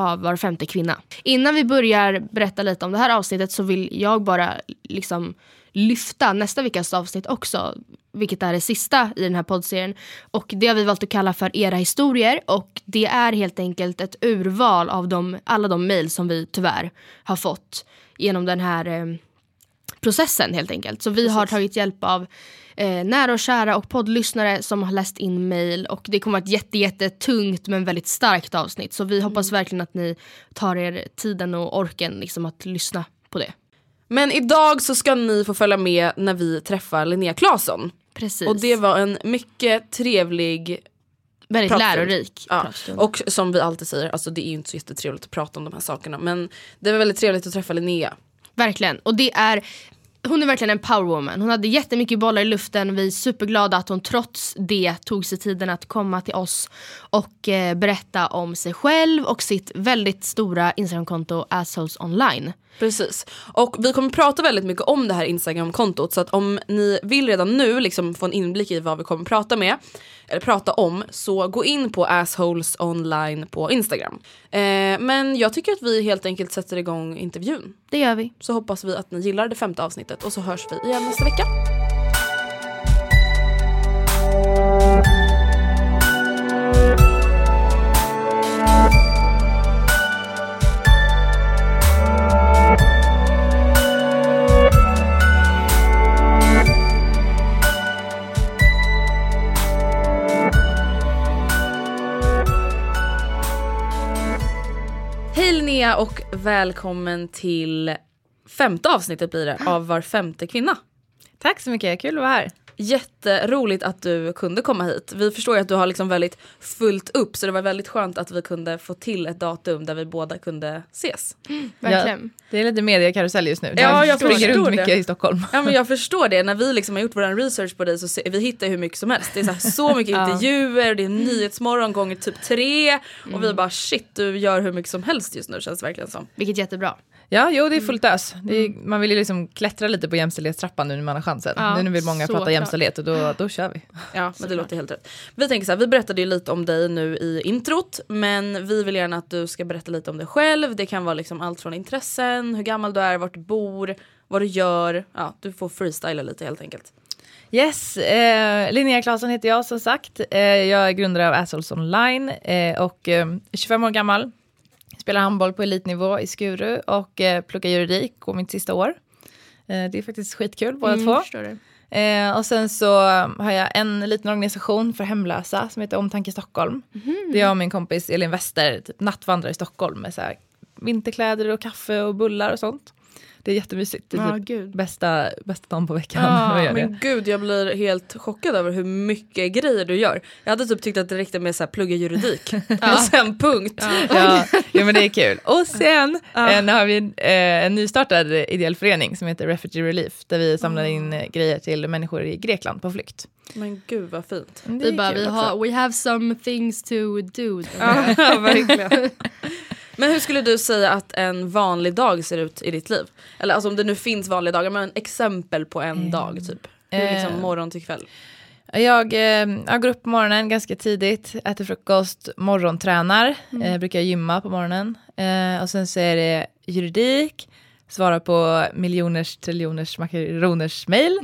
av Var femte kvinna. Innan vi börjar berätta lite om det här avsnittet så vill jag bara liksom lyfta nästa veckas avsnitt också. Vilket är det sista i den här poddserien. Och det har vi valt att kalla för Era historier. Och det är helt enkelt ett urval av de, alla de mejl som vi tyvärr har fått genom den här eh, processen helt enkelt. Så vi har tagit hjälp av eh, nära och kära och poddlyssnare som har läst in mail och det kommer att vara ett jätte, jättetungt men väldigt starkt avsnitt. Så vi hoppas verkligen att ni tar er tiden och orken liksom att lyssna på det. Men idag så ska ni få följa med när vi träffar Linnea Claesson. Precis. Och det var en mycket trevlig väldigt pratstund. lärorik Ja. pratstund. Och som vi alltid säger, alltså det är ju inte så jättetrevligt att prata om de här sakerna men det var väldigt trevligt att träffa Linnea. Verkligen. Och det är, hon är verkligen en powerwoman. Hon hade jättemycket bollar i luften. Vi är superglada att hon trots det tog sig tiden att komma till oss och eh, berätta om sig själv och sitt väldigt stora Instagramkonto Assholes online. Precis. Och vi kommer prata väldigt mycket om det här Instagram-kontot så att om ni vill redan nu liksom få en inblick i vad vi kommer prata med eller prata om så gå in på assholes online på Instagram. Eh, men jag tycker att vi helt enkelt sätter igång intervjun. Det gör vi. Så hoppas vi att ni gillar det femte avsnittet och så hörs vi igen nästa vecka. Välkommen till femte avsnittet blir det av Var femte kvinna. Tack så mycket, kul att vara här. Jätteroligt att du kunde komma hit. Vi förstår ju att du har liksom väldigt fullt upp så det var väldigt skönt att vi kunde få till ett datum där vi båda kunde ses. Verkligen. Ja, det är lite mediekarusell just nu. Ja, jag springer förstår runt det. mycket i Stockholm. Ja men jag förstår det, när vi liksom har gjort vår research på dig så se, vi hittar hur mycket som helst. Det är så, här, så mycket intervjuer, det är nyhetsmorgon gånger typ tre och vi bara shit du gör hur mycket som helst just nu känns det verkligen som. Vilket jättebra. Ja, jo det är fullt ös. Är, man vill ju liksom klättra lite på jämställdhetstrappan nu när man har chansen. Ja, nu vill många prata klart. jämställdhet och då, då kör vi. Ja men det låter helt rätt. Vi tänker så här, vi berättade ju lite om dig nu i introt men vi vill gärna att du ska berätta lite om dig själv. Det kan vara liksom allt från intressen, hur gammal du är, vart du bor, vad du gör. Ja, du får freestyla lite helt enkelt. Yes, eh, Linnea Claesson heter jag som sagt. Eh, jag är grundare av Assholes Online eh, och eh, är 25 år gammal. Spelar handboll på elitnivå i Skuru och eh, pluggar juridik, går mitt sista år. Eh, det är faktiskt skitkul båda Mm, två. Eh, och sen så har jag en liten organisation för hemlösa som heter Omtanke Stockholm. Mhm. Det är jag och min kompis Elin Wester typ nattvandrar i Stockholm med så här vinterkläder och kaffe och bullar och sånt. Det är jättemysigt. Det är Ja, typ gud. bästa, bästa dagen på veckan. Att det. Men gud jag blir helt chockad över hur mycket grejer du gör. Jag hade typ tyckt att det räckte med så här, plugga juridik och sen punkt. ja, ja, men det är kul. Och sen eh, nu har vi eh, en nystartad ideell förening som heter Refugee Relief där vi samlar in eh, grejer till människor i Grekland på flykt. Men gud vad fint. Det Vi är bara, kul vi har, we have some things to do. Ja, verkligen. Men hur skulle du säga att en vanlig dag ser ut i ditt liv? Eller alltså om det nu finns vanliga dagar, men exempel på en dag typ. Hur Eh, liksom morgon till kväll? Jag, eh, jag går upp på morgonen ganska tidigt, äter frukost, morgontränar, eh, brukar gymma på morgonen. Eh, och sen så är det juridik, svara på miljoners, triljoners, makaroners mail.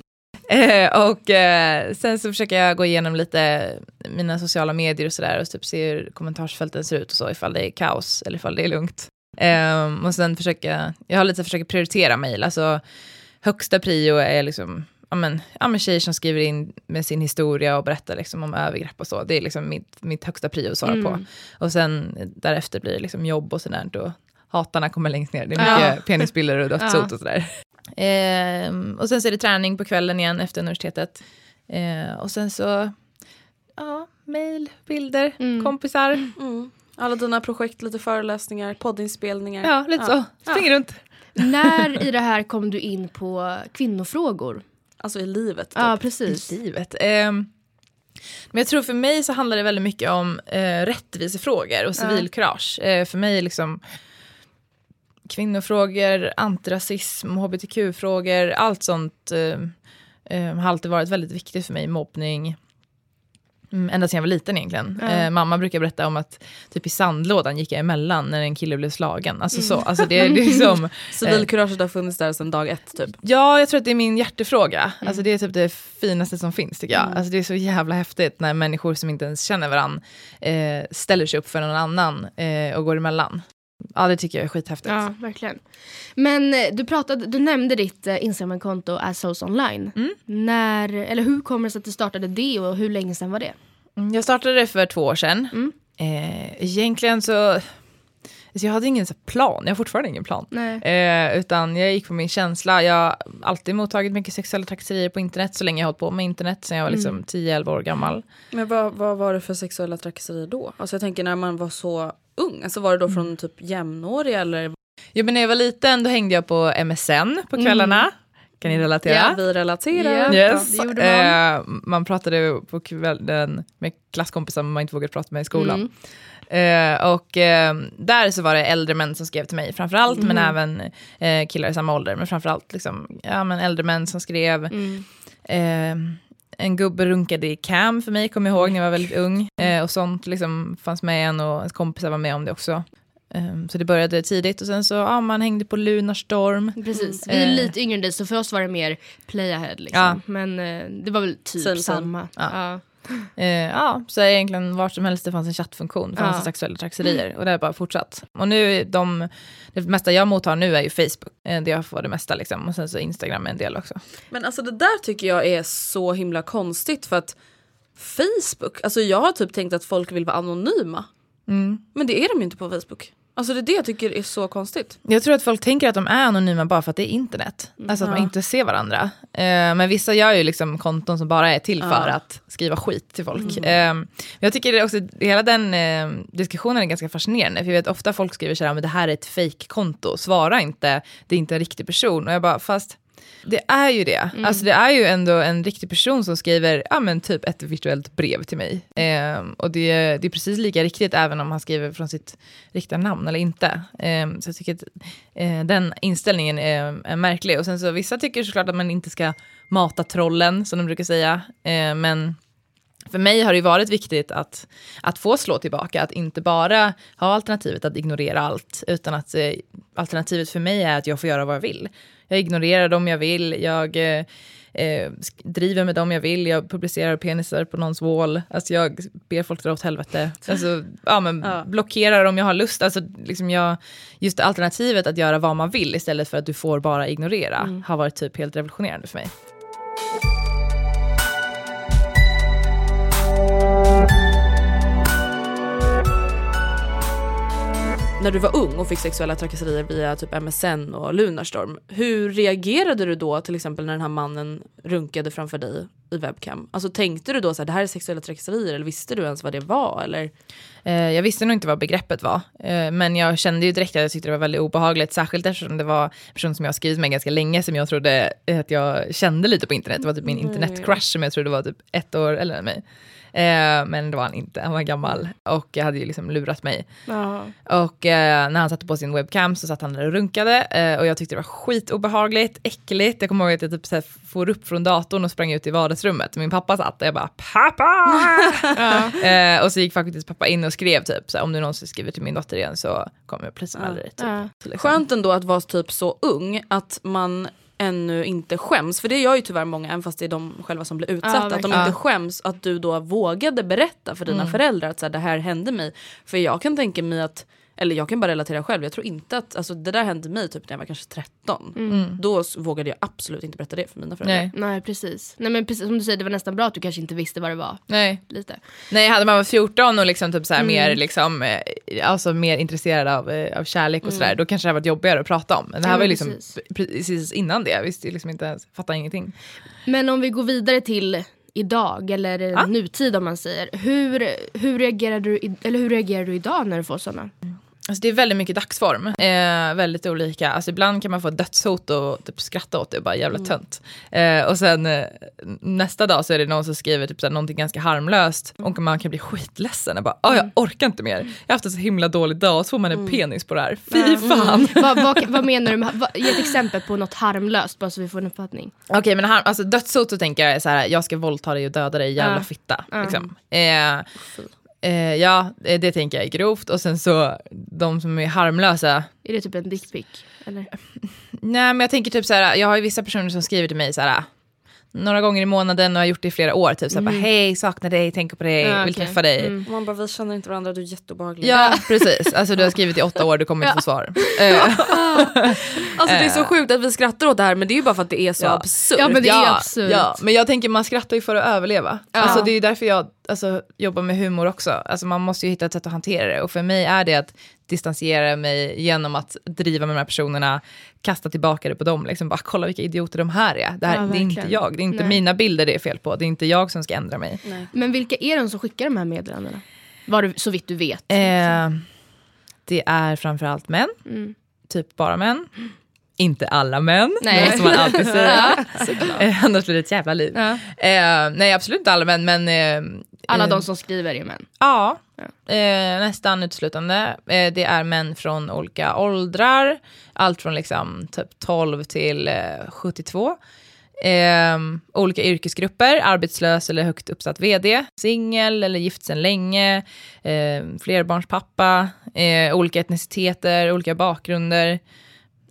Eh, och eh, sen så försöker jag gå igenom lite mina sociala medier och sådär och typ se hur kommentarsfälten ser ut och så ifall det är kaos eller ifall det är lugnt. Eh, och sen försöker jag, har lite försöker prioritera mejl, alltså högsta prio är liksom ja men, ja men tjejer som skriver in med sin historia och berättar liksom om övergrepp och så. Det är liksom mitt, mitt högsta prio att svara på. Och sen därefter blir det liksom jobb och sådär. Då hatarna kommer längst ner. Det är mycket penisbilder och dödshot och sådär. Ehm, och sen så är det träning på kvällen igen efter universitetet. Ehm, och sen så, ja, mail, bilder, kompisar. Mm. Alla dina projekt, lite föreläsningar, poddinspelningar. Ja, lite så. Springer runt. När i det här kom du in på kvinnofrågor? Alltså i livet. Typ. Ja, precis. i livet. Ehm, men jag tror för mig så handlar det väldigt mycket om eh, rättvisefrågor och civilkurage. Eh, för mig är liksom kvinnofrågor, antirasism, hbtq-frågor, allt sånt eh, eh, har alltid varit väldigt viktigt för mig. Mobbning, Mm, ända sedan jag var liten egentligen. Eh, mamma brukar berätta om att typ i sandlådan gick jag emellan när en kille blev slagen. Alltså så, alltså det, det är liksom... Civilkuraget har funnits där sedan dag ett typ. Ja, jag tror att det är min hjärtefråga. Alltså det är typ det finaste som finns tycker jag. Alltså det är så jävla häftigt när människor som inte ens känner varandra eh, ställer sig upp för någon annan eh, och går emellan. Ja, det tycker jag är skithäftigt. Ja, verkligen. Men eh, du, pratade, du nämnde ditt eh, Instagramkonto Assholes online. När, eller hur kommer det sig att du startade det och hur länge sedan var det? Mm, Jag startade det för två år sedan. Mm. Eh, egentligen så... Alltså jag hade ingen så plan, jag har fortfarande ingen plan. Nej. Eh, utan jag gick på min känsla. Jag har alltid mottagit mycket sexuella trakasserier på internet så länge jag har hållit på med internet, sen jag var liksom 10-11 år gammal. Men vad, vad var det för sexuella trakasserier då? Alltså jag tänker när man var så ung, alltså var det då från typ jämnåriga eller? Jo, men när jag var liten då hängde jag på MSN på kvällarna. Kan ni relatera? Ja, vi relaterar. Yes. man. Eh, man pratade på kvällen med klasskompisar man inte vågade prata med i skolan. Mm. Eh, och eh, där så var det äldre män som skrev till mig framförallt, men Mm. även eh, killar i samma ålder. Men framförallt liksom, ja, men äldre män som skrev. Mm. En gubbe runkade i cam för mig, kommer jag ihåg när jag var väldigt ung. Eh, och sånt liksom fanns med en och ens kompisar var med om det också. Eh, så det började tidigt och sen så, ja man hängde på Lunarstorm. Precis. Vi är Eh. lite yngre än dig så för oss var det mer playahead. Liksom. Ja. Men eh, det var väl typ same. samma. Ja. Ja. Eh, ja, så egentligen vart som helst det fanns en chattfunktion, det fanns Ja. sexuella trakasserier och det har bara fortsatt. Och nu, de, det mesta jag mottar nu är ju Facebook, eh, det jag får det mesta liksom. Och sen så Instagram är en del också. Men alltså det där tycker jag är så himla konstigt för att Facebook, alltså jag har typ tänkt att folk vill vara anonyma. Men det är de ju inte på Facebook. Alltså det är det jag tycker är så konstigt. Jag tror att folk tänker att de är anonyma bara för att det är internet. Alltså att man inte ser varandra. Eh, men vissa gör ju liksom konton som bara är till för att skriva skit till folk. Eh, men jag tycker det också, hela den eh, diskussionen är ganska fascinerande. För jag vet ofta folk skriver såhär, men det här är ett fake-konto, svara inte, det är inte en riktig person. Och jag bara, fast det är ju det. Alltså det är ju ändå en riktig person som skriver ja, men typ ett virtuellt brev till mig. Ehm, och det, det är precis lika riktigt även om han skriver från sitt riktiga namn eller inte. Ehm, så jag tycker att eh, den inställningen är, är märklig. Och sen så vissa tycker såklart att man inte ska mata trollen som de brukar säga. Ehm, men för mig har det varit viktigt att, att få slå tillbaka, att inte bara ha alternativet att ignorera allt, utan att eh, alternativet för mig är att jag får göra vad jag vill. Jag ignorerar dem jag vill, jag eh, eh, driver med dem jag vill, jag publicerar penisar på någons wall, alltså jag ber folk dra åt helvete, alltså, ja, men blockerar om jag har lust. Alltså, liksom jag, just alternativet att göra vad man vill istället för att du får bara ignorera har varit typ helt revolutionerande för mig. När du var ung och fick sexuella trakasserier via typ MSN och Lunarstorm. Hur reagerade du då till exempel när den här mannen runkade framför dig i webcam? Alltså tänkte du då så här, det här är sexuella trakasserier eller visste du ens vad det var? Eller? Eh, jag visste nog inte vad begreppet var, eh, men jag kände ju direkt att jag tyckte det var väldigt obehagligt, särskilt eftersom det var en person som jag skrivit med ganska länge, som jag trodde att jag kände lite på internet. Det var typ min internetcrush som jag trodde var typ ett år äldre än mig. Eh, men det var han inte, han var gammal och jag hade ju liksom lurat mig. Ja. Och eh, när han satte på sin webcam så satt han där och runkade eh, och jag tyckte det var skitobehagligt, äckligt. Jag kommer ihåg att jag typ så här for upp från datorn och sprang ut i vardagsrummet. Min pappa satt och jag bara pappa! eh, och så gick faktiskt pappa in och skrev typ så här, om du någonsin skriver till min dotter igen så kommer jag polisen med dig. Typ. Ja. Liksom. Skönt ändå att vara typ så ung att man ännu inte skäms. För det gör ju tyvärr många, även fast det är de själva som blir utsatta. att de inte Ja. skäms att du då vågade berätta för dina föräldrar att så här, det här hände mig. För jag kan tänka mig att, eller jag kan bara relatera själv, jag tror inte att, alltså det där hände mig typ när jag var kanske 13. Då s- vågade jag absolut inte berätta det för mina föräldrar. Nej. Nej precis. Nej men precis som du säger, det var nästan bra att du kanske inte visste vad det var. Nej. Lite. Nej, hade man varit 14 och liksom typ så här mer, liksom, eh, alltså mer intresserad av, eh, av kärlek och sådär, då kanske det hade varit jobbigare att prata om. Men det här Ja, var ju liksom precis. precis. innan det, jag visste liksom inte ens, fattade ingenting. Men om vi går vidare till idag eller ja. nutid om man säger. Hur, hur, reagerar du, eller hur reagerar du idag när du får sådana? Alltså det är väldigt mycket dagsform, eh, väldigt olika. Alltså ibland kan man få dödshot och typ skratta åt det och bara jävla tönt. Eh, och sen eh, nästa dag så är det någon som skriver typ såhär, någonting ganska harmlöst och man kan bli skitledsen och bara ah, jag orkar inte mer. Jag har haft en så himla dålig dag och så får man en penis på det här. Fy fan! vad, vad, vad menar du med, vad, ge ett exempel på något harmlöst bara så vi får en uppfattning. Okej men har, alltså, dödshot så tänker jag är så här, jag ska våldta dig och döda dig jävla Ja. fitta. Liksom. Eh, ja, eh, det tänker jag är grovt. Och sen så de som är harmlösa, Är det typ en dickpic? Nej men jag tänker typ så här, jag har ju vissa personer som skriver till mig så här några gånger i månaden och har gjort det i flera år. Typ så här, bara, hej, saknar dig, tänker på dig, Ja, vill okej. träffa dig. Och Man bara, vi känner inte varandra, du är jätteobehaglig. Ja, precis. Alltså du har skrivit i åtta år, du kommer inte få svar. Eh, Alltså det är så sjukt att vi skrattar åt det här men det är ju bara för att det är så Ja. absurt. Ja, men det är ja, absurt. Ja, men jag tänker man skrattar ju för att överleva. Alltså, det är ju därför jag alltså, jobbar med humor också. Alltså, man måste ju hitta ett sätt att hantera det. Och för mig är det att distansera mig genom att driva med de här personerna, kasta tillbaka det på dem. Liksom, bara kolla vilka idioter de här är. Det, här, Ja, det är inte jag, det är inte Nej. mina bilder det är fel på. Det är inte jag som ska ändra mig. Men vilka är de som skickar de här meddelandena? Var du, så vitt du vet. Eh, det är framförallt män, typ bara män. Inte alla män, Nej. måste man alltid säga. Eh, Annars blir det ett jävla liv. Ja. Eh, nej, absolut inte alla män, men... Eh, Alla eh, de som skriver är män. Ja, eh, nästan uteslutande. Eh, det är män från olika åldrar, allt från liksom typ 12 till eh, 72. Eh, olika yrkesgrupper, arbetslös eller högt uppsatt vd, singel eller gift sedan länge, eh, flerbarnspappa, olika etniciteter, olika bakgrunder,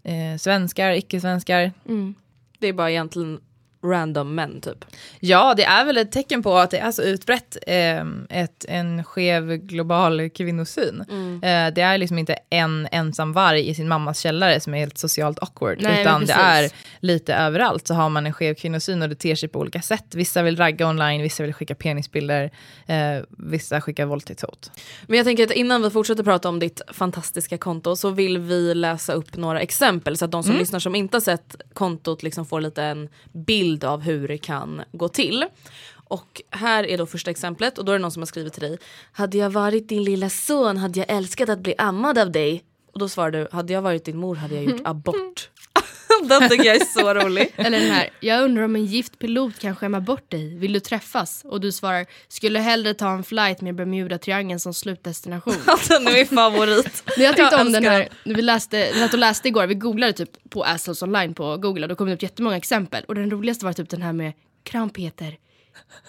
eh, svenskar, icke-svenskar. Mm. Det är bara egentligen random män typ. Ja, det är väl ett tecken på att det är så utbrett eh, ett, en skev global kvinnosyn. Eh, det är liksom inte en ensam varg i sin mammas källare som är helt socialt awkward, Nej, utan det är lite överallt så har man en skev kvinnosyn och det ter sig på olika sätt. Vissa vill ragga online, vissa vill skicka penisbilder, eh, vissa skickar våldtäktshot. Men jag tänker att innan vi fortsätter prata om ditt fantastiska konto så vill vi läsa upp några exempel så att de som lyssnar som inte har sett kontot liksom får lite en bild av hur det kan gå till. Och här är då första exemplet och då är det någon som har skrivit till dig. Hade jag varit din lilla son hade jag älskat att bli ammad av dig. Och då svarar du, hade jag varit din mor hade jag gjort abort. Den tycker jag är så rolig. Eller den här, jag undrar om en gift pilot kan skämma bort dig. Vill du träffas? Och du svarar, skulle hellre ta en flight med Bermuda-triangeln som slutdestination. Den är min favorit. Men jag tyckte Jag om den här, vi läste, vi satt och läste igår, vi googlade typ på Assholes online på google och då kom det upp jättemånga exempel. Och den roligaste var typ den här med Kram Peter.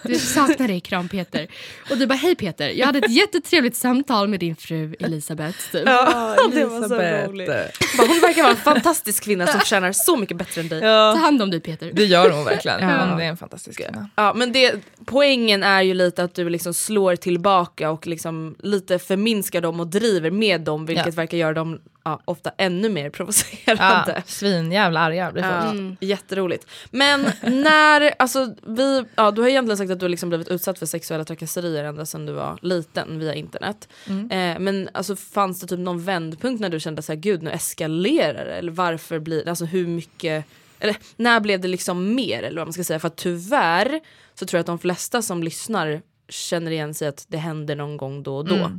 Du saknar dig Kram Peter. Och du bara hej Peter, jag hade ett jättetrevligt samtal med din fru Elisabeth. Typ. Ja, det var så roligt. Bara, Hon verkar vara en fantastisk kvinna som tjänar så mycket bättre än dig. Ta hand om dig Peter. Det gör hon verkligen, Ja. hon är en fantastisk kvinna. Ja, men det, poängen är ju lite att du liksom slår tillbaka och liksom lite förminskar dem och driver med dem vilket Ja. verkar göra dem ja, ofta ännu mer Ja, provocerande. svinjävla arga blir folk. Ja, Jätteroligt. Men när, alltså vi, ja, du har egentligen sagt att du har liksom blivit utsatt för sexuella trakasserier ända sedan du var liten via internet. Eh, men alltså, fanns det typ någon vändpunkt när du kände så här, gud nu eskalerar det? Eller varför blir det, alltså hur mycket, eller när blev det liksom mer? Eller vad man ska säga. För att tyvärr så tror jag att de flesta som lyssnar känner igen sig att det händer någon gång då och då.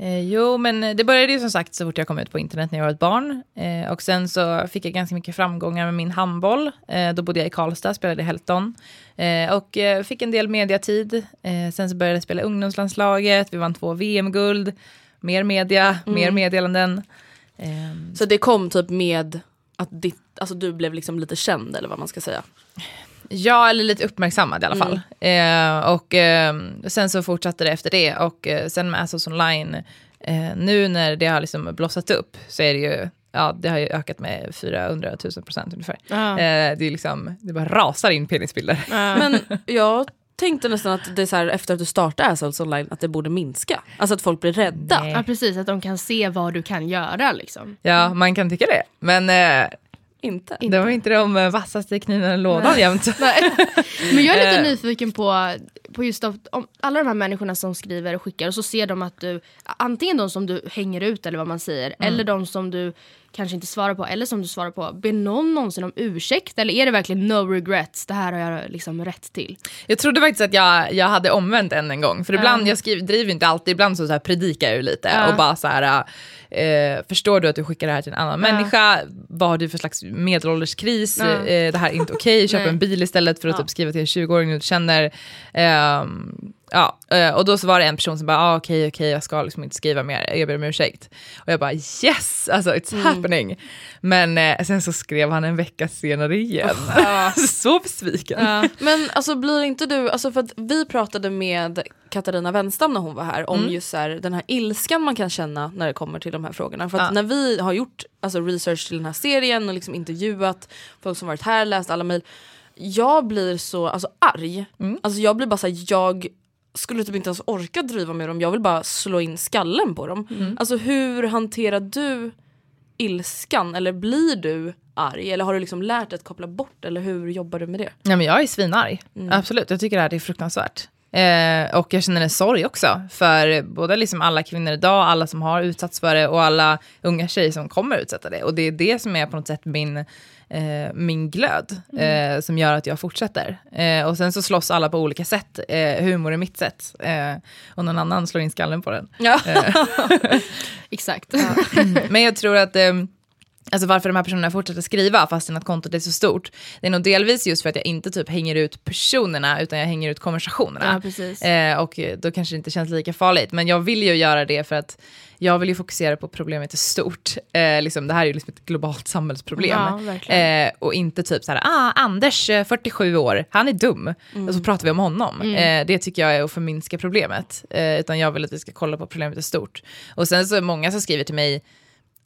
Eh, jo, men det började ju som sagt så fort jag kom ut på internet när jag var ett barn. Eh, och sen så fick jag ganska mycket framgångar med min handboll. Eh, då bodde jag i Karlstad, spelade i Helton. Eh, och eh, fick en del mediatid. Eh, sen så började jag spela ungdomslandslaget, vi vann två VM-guld. Mer media, mer meddelanden. Ehm, Så det kom typ med att ditt, alltså du blev liksom lite känd eller vad man ska säga. Ja, eller lite uppmärksammad i alla fall. Eh, och eh, sen så fortsatte det efter det. Och eh, sen med Assos online, eh, nu när det har liksom blossat upp så är det ju, ja det har ju ökat med 400 000 procent ungefär. Ja. Eh, det är liksom, det bara rasar in penisbilder. Men jag tänkte nästan att det är så här, efter att du startade Assholes online att det borde minska. Alltså att folk blir rädda. Nej. Ja precis, att de kan se vad du kan göra liksom. Ja, man kan tycka det. Men eh, Inte. det var inte de eh, vassaste knivarna i lådan jämt. Nej. Men jag är lite Eh. nyfiken på, på just att, om alla de här människorna som skriver och skickar och så ser de att du, antingen de som du hänger ut eller vad man säger, Mm. eller de som du kanske inte svarar på eller som du svarar på. Ber någon någonsin om ursäkt eller är det verkligen no regrets, det här har jag liksom rätt till? Jag trodde faktiskt att jag, jag hade omvänt än en gång. För ibland, jag skriver, driver inte alltid, ibland så, så här predikar jag ju lite Ja. och bara så här, eh, förstår du att du skickar det här till en annan människa? Vad har du för slags medelålderskris? Ja. Eh, det här är inte okej, köp Nej. en bil istället för att Ja. typ skriva till en 20-åring du känner. Ehm, ja, eh, och då så var det en person som bara, ah, okej, okej, jag ska liksom inte skriva mer, jag ber om ursäkt. Och jag bara, yes, alltså it's happening. Men eh, sen så skrev han en vecka senare igen. så besviken. Men alltså blir inte du, alltså för att vi pratade med Katarina Wenstam när hon var här om just så här, den här ilskan man kan känna när det kommer till de här frågorna. För att Ja. när vi har gjort alltså, research till den här serien och liksom intervjuat folk som varit här, läst alla mejl. Jag blir så alltså, arg. Alltså, jag blir bara så här, jag skulle typ inte ens orka driva med dem, jag vill bara slå in skallen på dem. Alltså hur hanterar du ilskan eller blir du arg? Eller har du liksom lärt dig att koppla bort eller hur jobbar du med det? Ja, men jag är svinarg. Absolut, jag tycker det här är fruktansvärt. Eh, och jag känner en sorg också för både liksom alla kvinnor idag, alla som har utsatts för det och alla unga tjejer som kommer utsätta det. Och det är det som är på något sätt min, eh, min glöd eh, som gör att jag fortsätter. Eh, och sen så slåss alla på olika sätt. Eh, humor är mitt sätt eh, och någon annan slår in skallen på den. Ja. Exakt. Men jag tror att eh, Alltså varför de här personerna fortsätter skriva fastän att kontot är så stort. Det är nog delvis just för att jag inte typ hänger ut personerna utan jag hänger ut konversationerna. Ja. Eh, och då kanske det inte känns lika farligt. Men jag vill ju göra det för att jag vill ju fokusera på problemet i stort. Eh, liksom, det här är ju liksom ett globalt samhällsproblem. Ja, eh, och inte typ så här, ah, Anders, eh, 47 år, han är dum. Och så pratar vi om honom. Eh, det tycker jag är att förminska problemet. Eh, utan jag vill att vi ska kolla på problemet i stort. Och sen så är det många som skriver till mig,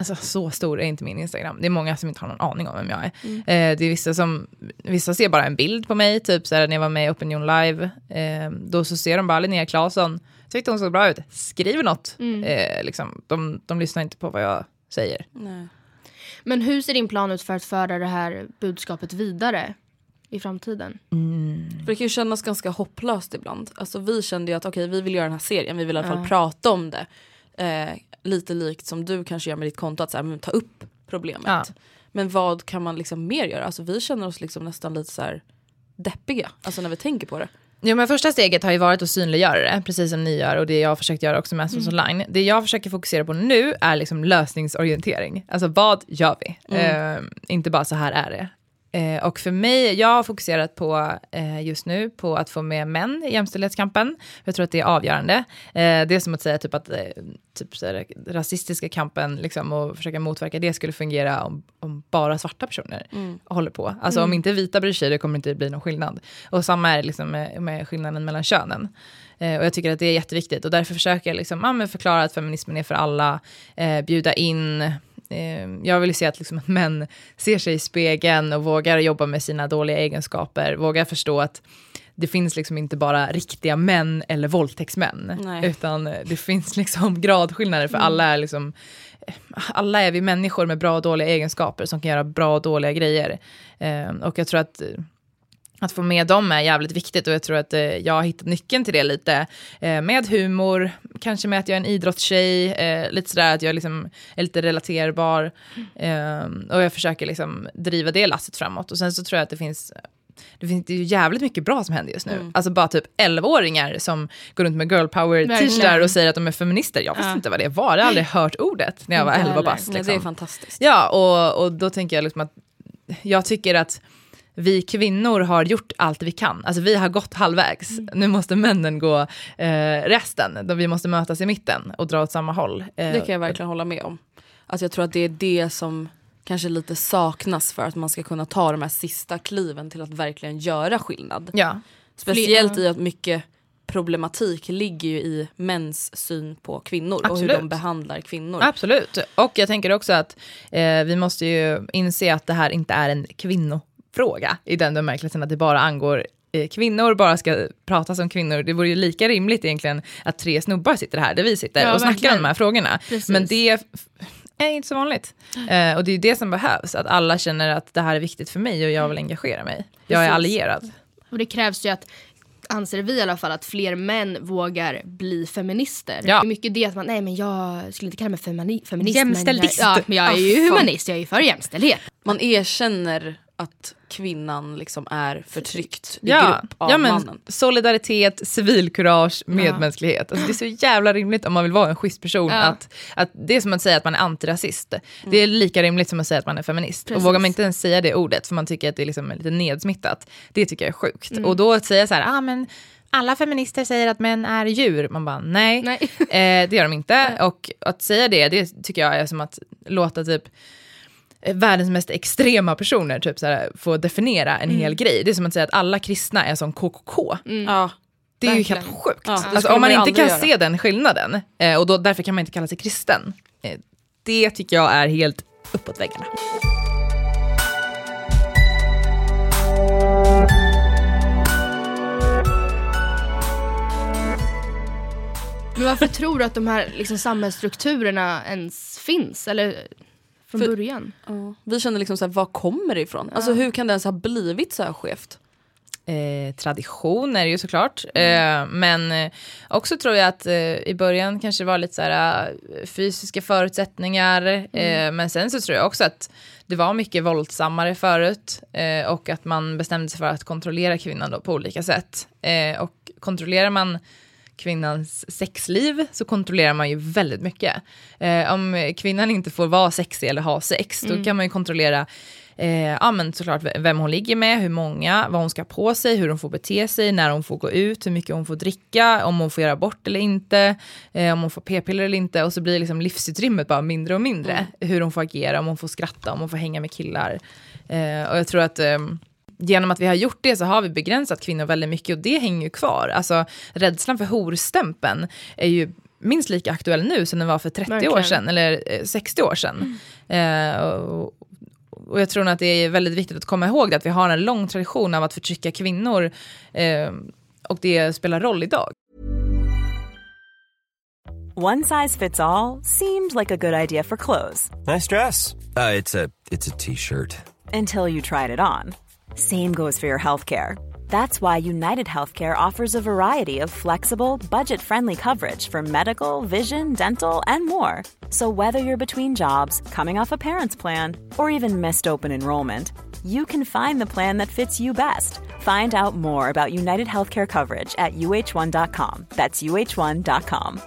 Alltså så stor är inte min Instagram. Det är många som inte har någon aning om vem jag är. Eh, det är vissa som, vissa ser bara en bild på mig, typ så här, när jag var med i Opinion Live. Eh, då så ser de bara Linnea Claesson, tyckte hon såg bra ut, skriv något. Eh, liksom, de, de lyssnar inte på vad jag säger. Nej. Men hur ser din plan ut för att föra det här budskapet vidare i framtiden? För det kan ju kännas ganska hopplöst ibland. Alltså vi kände ju att okej vi vill göra den här serien, vi vill i alla fall prata om det. Eh, lite likt som du kanske gör med ditt konto, att så här, men, ta upp problemet. Ja. Men vad kan man liksom mer göra? Alltså vi känner oss liksom nästan lite så här deppiga, alltså när vi tänker på det. Jo, men första steget har ju varit att synliggöra det, precis som ni gör och det jag har försökt göra också med Assons online. Det jag försöker fokusera på nu är liksom lösningsorientering. Alltså vad gör vi? Eh, inte bara så här är det. Eh, och för mig, jag har fokuserat på eh, just nu på att få med män i jämställdhetskampen. Jag tror att det är avgörande. Eh, det är som att säga typ att eh, typ så här, rasistiska kampen liksom, och försöka motverka det skulle fungera om, om bara svarta personer håller på. Alltså om inte vita bryr sig, det kommer inte bli någon skillnad. Och samma är det liksom med, med skillnaden mellan könen. Eh, och jag tycker att det är jätteviktigt och därför försöker jag liksom, ja, förklara att feminismen är för alla, eh, bjuda in jag vill se att, liksom, att män ser sig i spegeln och vågar jobba med sina dåliga egenskaper, vågar förstå att det finns liksom inte bara riktiga män eller våldtäktsmän, Nej. utan det finns liksom gradskillnader för alla är liksom alla är vi människor med bra och dåliga egenskaper som kan göra bra och dåliga grejer. Eh, och jag tror att att få med dem är jävligt viktigt och jag tror att eh, jag har hittat nyckeln till det lite eh, med humor, kanske med att jag är en idrottstjej, eh, lite sådär att jag liksom är lite relaterbar eh, och jag försöker liksom driva det lasset framåt och sen så tror jag att det finns det finns ju jävligt mycket bra som händer just nu. Alltså bara typ 11-åringar som går runt med girl power t-shirtar Verkligen. och säger att de är feminister. Jag visste inte vad det var, jag hade aldrig hört ordet när jag var Inte 11 heller. bast. Liksom. det är fantastiskt. Ja, och, och då tänker jag liksom att jag tycker att vi kvinnor har gjort allt vi kan. Alltså vi har gått halvvägs. Mm. Nu måste männen gå eh, resten. Då vi måste mötas i mitten och dra åt samma håll. Eh, Det kan jag verkligen hålla med om. Alltså jag tror att det är det som kanske lite saknas för att man ska kunna ta de här sista kliven till att verkligen göra skillnad. Ja, Speciellt i att mycket problematik ligger ju i mäns syn på kvinnor och hur Absolut. de behandlar kvinnor. absolut. Och jag tänker också att eh, vi måste ju inse att det här inte är en kvinnofråga i den bemärkelsen att det bara angår eh, kvinnor, bara ska prata som kvinnor. Det vore ju lika rimligt egentligen att tre snubbar sitter här där vi sitter Ja, och snackar verkligen. om de här frågorna. Precis. Men det är inte så vanligt. Eh, och det är det som behövs, att alla känner att det här är viktigt för mig och jag vill engagera mig. Jag är Precis. allierad. Och det krävs ju att anser vi i alla fall att fler män vågar bli feminister. Ja. Det är mycket det att man, nej men jag skulle inte kalla mig femini- feminist. Jämställdist. Men jag, ja, men jag är ju humanist, jag är ju för jämställdhet. Man erkänner att kvinnan liksom är förtryckt i Ja, grupp av ja men mannen. solidaritet, civilkurage, medmänsklighet. Alltså det är så jävla rimligt om man vill vara en schysst person. Ja. Att, att det är som att säga att man är antirasist. Det är lika rimligt som att säga att man är feminist. Precis. Och vågar man inte ens säga det ordet för man tycker att det är liksom lite nedsmittat. Det tycker jag är sjukt. Mm. Och då att säga så här, ah, men alla feminister säger att män är djur. Man bara, nej, Nej. Eh, det gör de inte. Och att säga det, det tycker jag är som att låta typ världens mest extrema personer typ så här, få definiera en Mm. hel grej. Det är som att säga att alla kristna är som KKK. Ja. Det är ju helt sjukt. Ja, alltså, om man inte kan göra. se den skillnaden, eh, och då, därför kan man inte kalla sig kristen, eh, det tycker jag är helt uppåt väggarna. Men varför tror du att de här liksom, samhällsstrukturerna ens finns? Eller från För- början? Ja. Vi känner liksom så här, var kommer det ifrån? Alltså hur kan det ens ha blivit så här skevt? Eh, tradition är det ju såklart. Eh, men eh, också tror jag att eh, i början kanske det var lite så här, eh, fysiska förutsättningar. Eh, men sen så tror jag också att det var mycket våldsammare förut. Eh, och att man bestämde sig för att kontrollera kvinnan då på olika sätt. Eh, och kontrollerar man kvinnans sexliv så kontrollerar man ju väldigt mycket. Eh, om kvinnan inte får vara sexig eller ha sex, då kan man ju kontrollera eh, ja, men såklart vem hon ligger med, hur många, vad hon ska på sig, hur hon får bete sig, när hon får gå ut, hur mycket hon får dricka, om hon får göra abort eller inte, eh, om hon får p-piller eller inte. Och så blir liksom livsutrymmet bara mindre och mindre. Hur hon får agera, om hon får skratta, om hon får hänga med killar. Eh, och jag tror att ehm, genom att vi har gjort det så har vi begränsat kvinnor väldigt mycket och det hänger ju kvar. Alltså rädslan för horstämpeln är ju minst lika aktuell nu som den var för 30 år Verkligen. sedan eller eh, 60 år sedan. Eh, och, och jag tror nog att det är väldigt viktigt att komma ihåg det, att vi har en lång tradition av att förtrycka kvinnor eh, och det spelar roll idag. One size fits all seemed like a good idea for clothes Nice dress. Uh, it's a it's a t-shirt. until you tried it on. Same goes for your healthcare. That's why United Healthcare offers a variety of flexible, budget friendly coverage for medical, vision, dental, and more. So, whether you're between jobs, coming off a parent's plan, or even missed open enrollment, you can find the plan that fits you best. Find out more about United Healthcare coverage at uh1.com. That's uh1.com.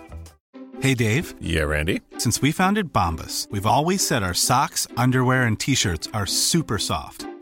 Hey Dave, Yeah, Randy. since we founded Bombus, we've always said our socks, underwear, and t shirts are super soft.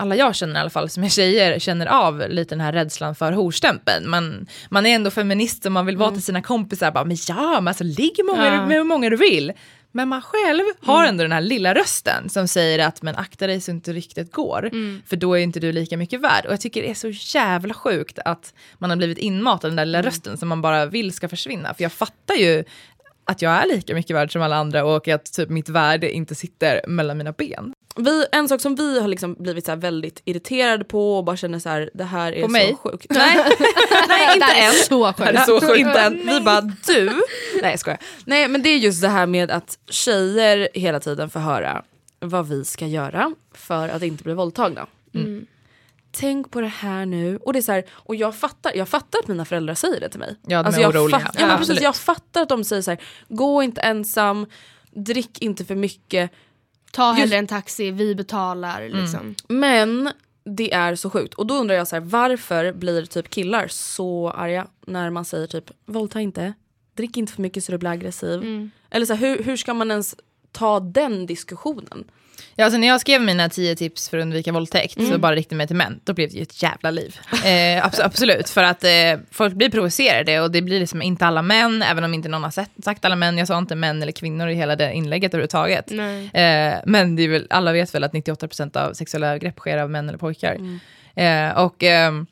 alla jag känner i alla fall som är tjejer känner av lite den här rädslan för horstämpeln. Man, man är ändå feminist och man vill vara till sina kompisar, bara, men ja, men alltså ligg många, Ja. med hur många du vill. Men man själv har ändå den här lilla rösten som säger att men akta dig så inte ryktet går, för då är inte du lika mycket värd. Och jag tycker det är så jävla sjukt att man har blivit inmatad den där lilla rösten som man bara vill ska försvinna. För jag fattar ju att jag är lika mycket värd som alla andra och att typ mitt värde inte sitter mellan mina ben. Vi, en sak som vi har liksom blivit så här väldigt irriterade på och bara känner så här, det här är På så mig? sjukt. Nej, nej inte Det än. så Det här sjukt. är så sjukt. inte än. Vi bara du. Nej jag skojar. Nej men det är just det här med att tjejer hela tiden får höra vad vi ska göra för att inte bli våldtagna. Mm. Tänk på det här nu. Och, det är så här, och jag, fattar, jag fattar att mina föräldrar säger det till mig. Ja, de Alltså, är jag oroliga. Fatt, ja, men precis, jag fattar att de säger så här, gå inte ensam, drick inte för mycket. Ta hellre en taxi, vi betalar. Mm. Liksom. Men det är så sjukt. Och då undrar jag så här, varför blir typ killar så arga när man säger typ våldta inte, drick inte för mycket så du blir aggressiv. Mm. Eller så här, hur, hur ska man ens ta den diskussionen? Ja, alltså när jag skrev mina tio tips för att undvika våldtäkt så Mm. bara riktade mig till män, då blev det ju ett jävla liv. Eh, abs- absolut, för att eh, folk blir provocerade och det blir liksom inte alla män, även om inte någon har sett, sagt alla män, jag sa inte män eller kvinnor i hela det inlägget överhuvudtaget. Eh, men det väl, alla vet väl att 98% av sexuella övergrepp sker av män eller pojkar. Eh, och ehm,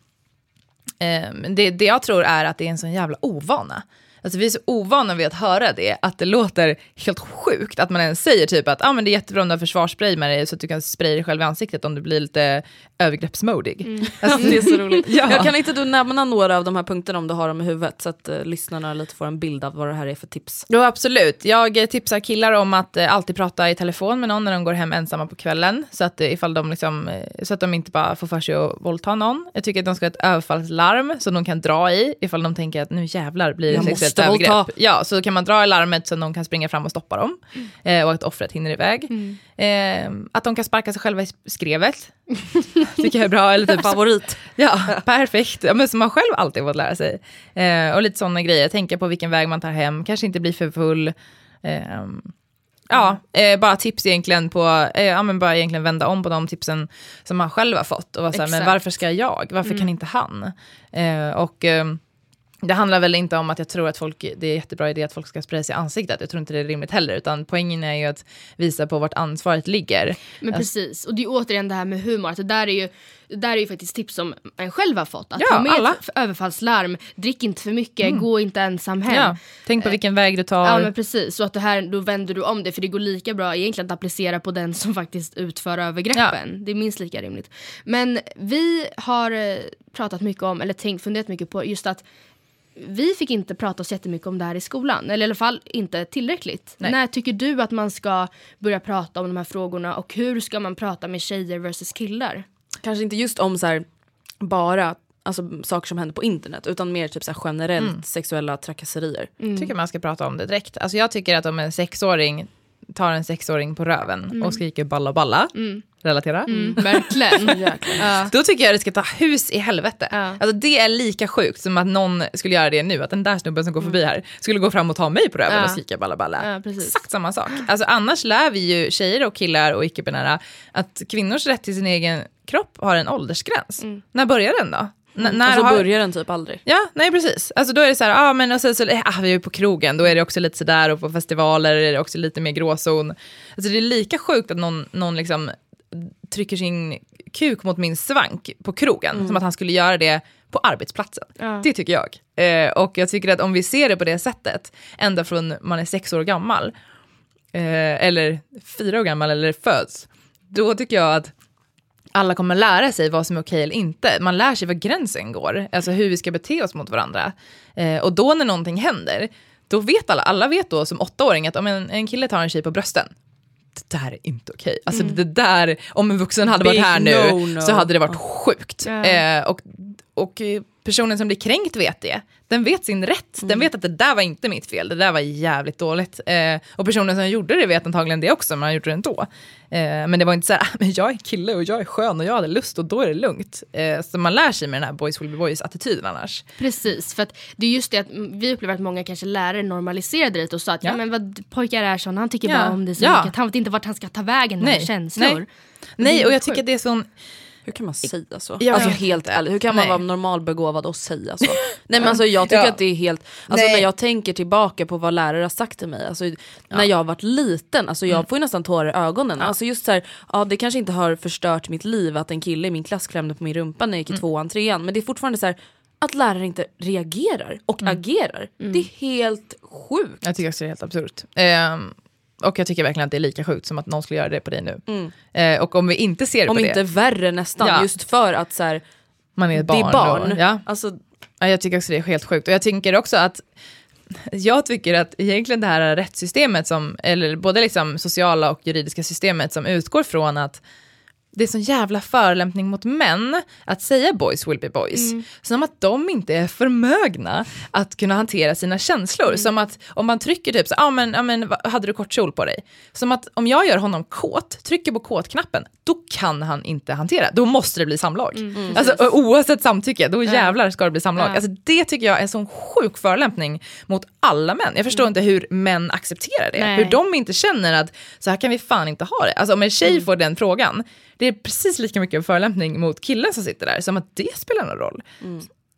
ehm, det, det jag tror är att det är en sån jävla ovana. Alltså vi är så ovana vid att höra det, att det låter helt sjukt att man ens säger typ att ah, men det är jättebra om du har försvarsspray med dig så att du kan spraya dig själv i ansiktet om du blir lite övergreppsmodig. Alltså, Det är så roligt. Ja. Jag kan inte du nämna några av de här punkterna om du har dem i huvudet så att eh, lyssnarna lite får en bild av vad det här är för tips. Jo absolut, jag eh, tipsar killar om att eh, alltid prata i telefon med någon när de går hem ensamma på kvällen. Så att, eh, ifall de, liksom, så att de inte bara får för sig att våldta någon. Jag tycker att de ska ha ett överfallslarm som de kan dra i ifall de tänker att nu jävlar blir det Jag sexuellt övergrepp. Ja, så kan man dra i larmet så att någon kan springa fram och stoppa dem. Eh, och att offret hinner iväg. Eh, att de kan sparka sig själva i skrevet. tycker jag är bra. Eller typ Favorit. Ja, perfekt. Ja, men som man själv alltid fått lära sig. Eh, och lite sådana grejer. Tänka på vilken väg man tar hem, kanske inte bli för full. Ehm, ja, eh, bara tips egentligen på, eh, ja men bara egentligen vända om på de tipsen som man själv har fått. Och vara så här, men varför ska jag? Varför kan inte han? Eh, och ehm, det handlar väl inte om att jag tror att folk, det är jättebra idé att folk ska spraya sig i ansiktet. Jag tror inte det är rimligt heller, utan poängen är ju att visa på vart ansvaret ligger. Men precis, och det är återigen det här med humor. Att det, där är ju, det där är ju faktiskt tips som en själv har fått. Att Ja, ta med alla. ett överfallslarm, drick inte för mycket, gå inte ensam hem. Ja, tänk på vilken väg du tar. Ja men precis, så att det här, då vänder du om det för det går lika bra egentligen att applicera på den som faktiskt utför övergreppen. Det är minst lika rimligt. Men vi har eh, pratat mycket om, eller tänkt, funderat mycket på just att vi fick inte prata så jättemycket om det här i skolan, eller i alla fall inte tillräckligt. Nej. När tycker du att man ska börja prata om de här frågorna och hur ska man prata med tjejer versus killar? Kanske inte just om så här, bara alltså, saker som händer på internet utan mer typ så här, generellt sexuella trakasserier. tycker man ska prata om det direkt. Alltså jag tycker att om en sexåring tar en sexåring på röven och skriker balla balla, relatera, Verkligen. ja. då tycker jag det ska ta hus i helvete. Ja. Alltså det är lika sjukt som att någon skulle göra det nu, att den där snubben som går förbi här skulle gå fram och ta mig på röven Ja. och skrika balla balla. Ja. Exakt samma sak. Alltså annars lär vi ju tjejer och killar och icke-binära att kvinnors rätt till sin egen kropp har en åldersgräns. När börjar den då? N- när Och så har- börjar den typ aldrig. Ja, nej precis. Alltså då är det så här, ah, men och sen så, ah, vi är ju på krogen, då är det också lite sådär och på festivaler är det också lite mer gråzon. Alltså det är lika sjukt att någon, någon liksom trycker sin kuk mot min svank på krogen, som att han skulle göra det på arbetsplatsen. Ja. Det tycker jag. Eh, och jag tycker att om vi ser det på det sättet, ända från man är sex år gammal, eh, eller fyra år gammal eller föds, då tycker jag att alla kommer lära sig vad som är okej eller inte. Man lär sig var gränsen går, alltså hur vi ska bete oss mot varandra. Eh, och då när någonting händer, då vet alla, alla vet då som åttaåring att om en, en kille tar en tjej på brösten, det där är inte okej. Alltså det där, om en vuxen hade Big varit här nu no-no. så hade det varit sjukt. Ja. Eh, och, och eh, personen som blir kränkt vet det. Den vet sin rätt. Den vet att det där var inte mitt fel, det där var jävligt dåligt. Eh, och personen som gjorde det vet antagligen det också, men han gjorde det ändå. Eh, men det var inte så här, "Ah, men jag är kille och jag är skön och jag hade lust och då är det lugnt. Eh, så man lär sig med den här boys will be boys attityden annars. Precis, för att det är just det att mm, vi upplever att många kanske lärare normaliserade det och sa att ja. Ja. men vad pojkar är såna, han tycker Ja. bara om det så Ja. mycket, han vet inte vart han ska ta vägen med Nej, känslor. nej. Nej, och jag tycker det är sån Hur kan man säga så? Jag alltså helt ärligt, hur kan man Nej. vara normalbegåvad och säga så? Nej men alltså jag tycker Ja. att det är helt, alltså Nej. när jag tänker tillbaka på vad lärare har sagt till mig, alltså när jag har varit liten, alltså jag Mm. får ju nästan tårar i ögonen. Alltså just så här, ja det kanske inte har förstört mitt liv att en kille i min klass klämde på min rumpa när jag gick i Mm. tvåan, trean, men det är fortfarande så här att lärare inte reagerar och Mm. agerar. Det är helt sjukt. Jag tycker också det är helt absurt. Ehm, och jag tycker verkligen att det är lika sjukt som att någon skulle göra det på dig nu. Eh, och om vi inte ser Mm. Om på inte det, värre nästan, Ja. just för att så här, man är ett det barn. är barn. Och, ja. Alltså, Ja, jag tycker också det är helt sjukt. Och jag tänker också att jag tycker att egentligen det här rättssystemet, som, eller både liksom sociala och juridiska systemet som utgår från att det är sån jävla förolämpning mot män att säga boys will be boys. Som att de inte är förmögna att kunna hantera sina känslor. Som att om man trycker typ så, ah, men, ah, men hade du kort kjol på dig? Som att om jag gör honom kåt, trycker på kåtknappen, då kan han inte hantera. Då måste det bli samlag. Alltså o- oavsett samtycke, då jävlar ska det bli samlag. Alltså, det tycker jag är en sån sjuk förolämpning mot alla män. Jag förstår inte hur män accepterar det. Nej. Hur de inte känner att så här kan vi fan inte ha det. Alltså om en tjej Mm. får den frågan, det är precis lika mycket en förolämpning mot killen som sitter där, som att det spelar någon roll.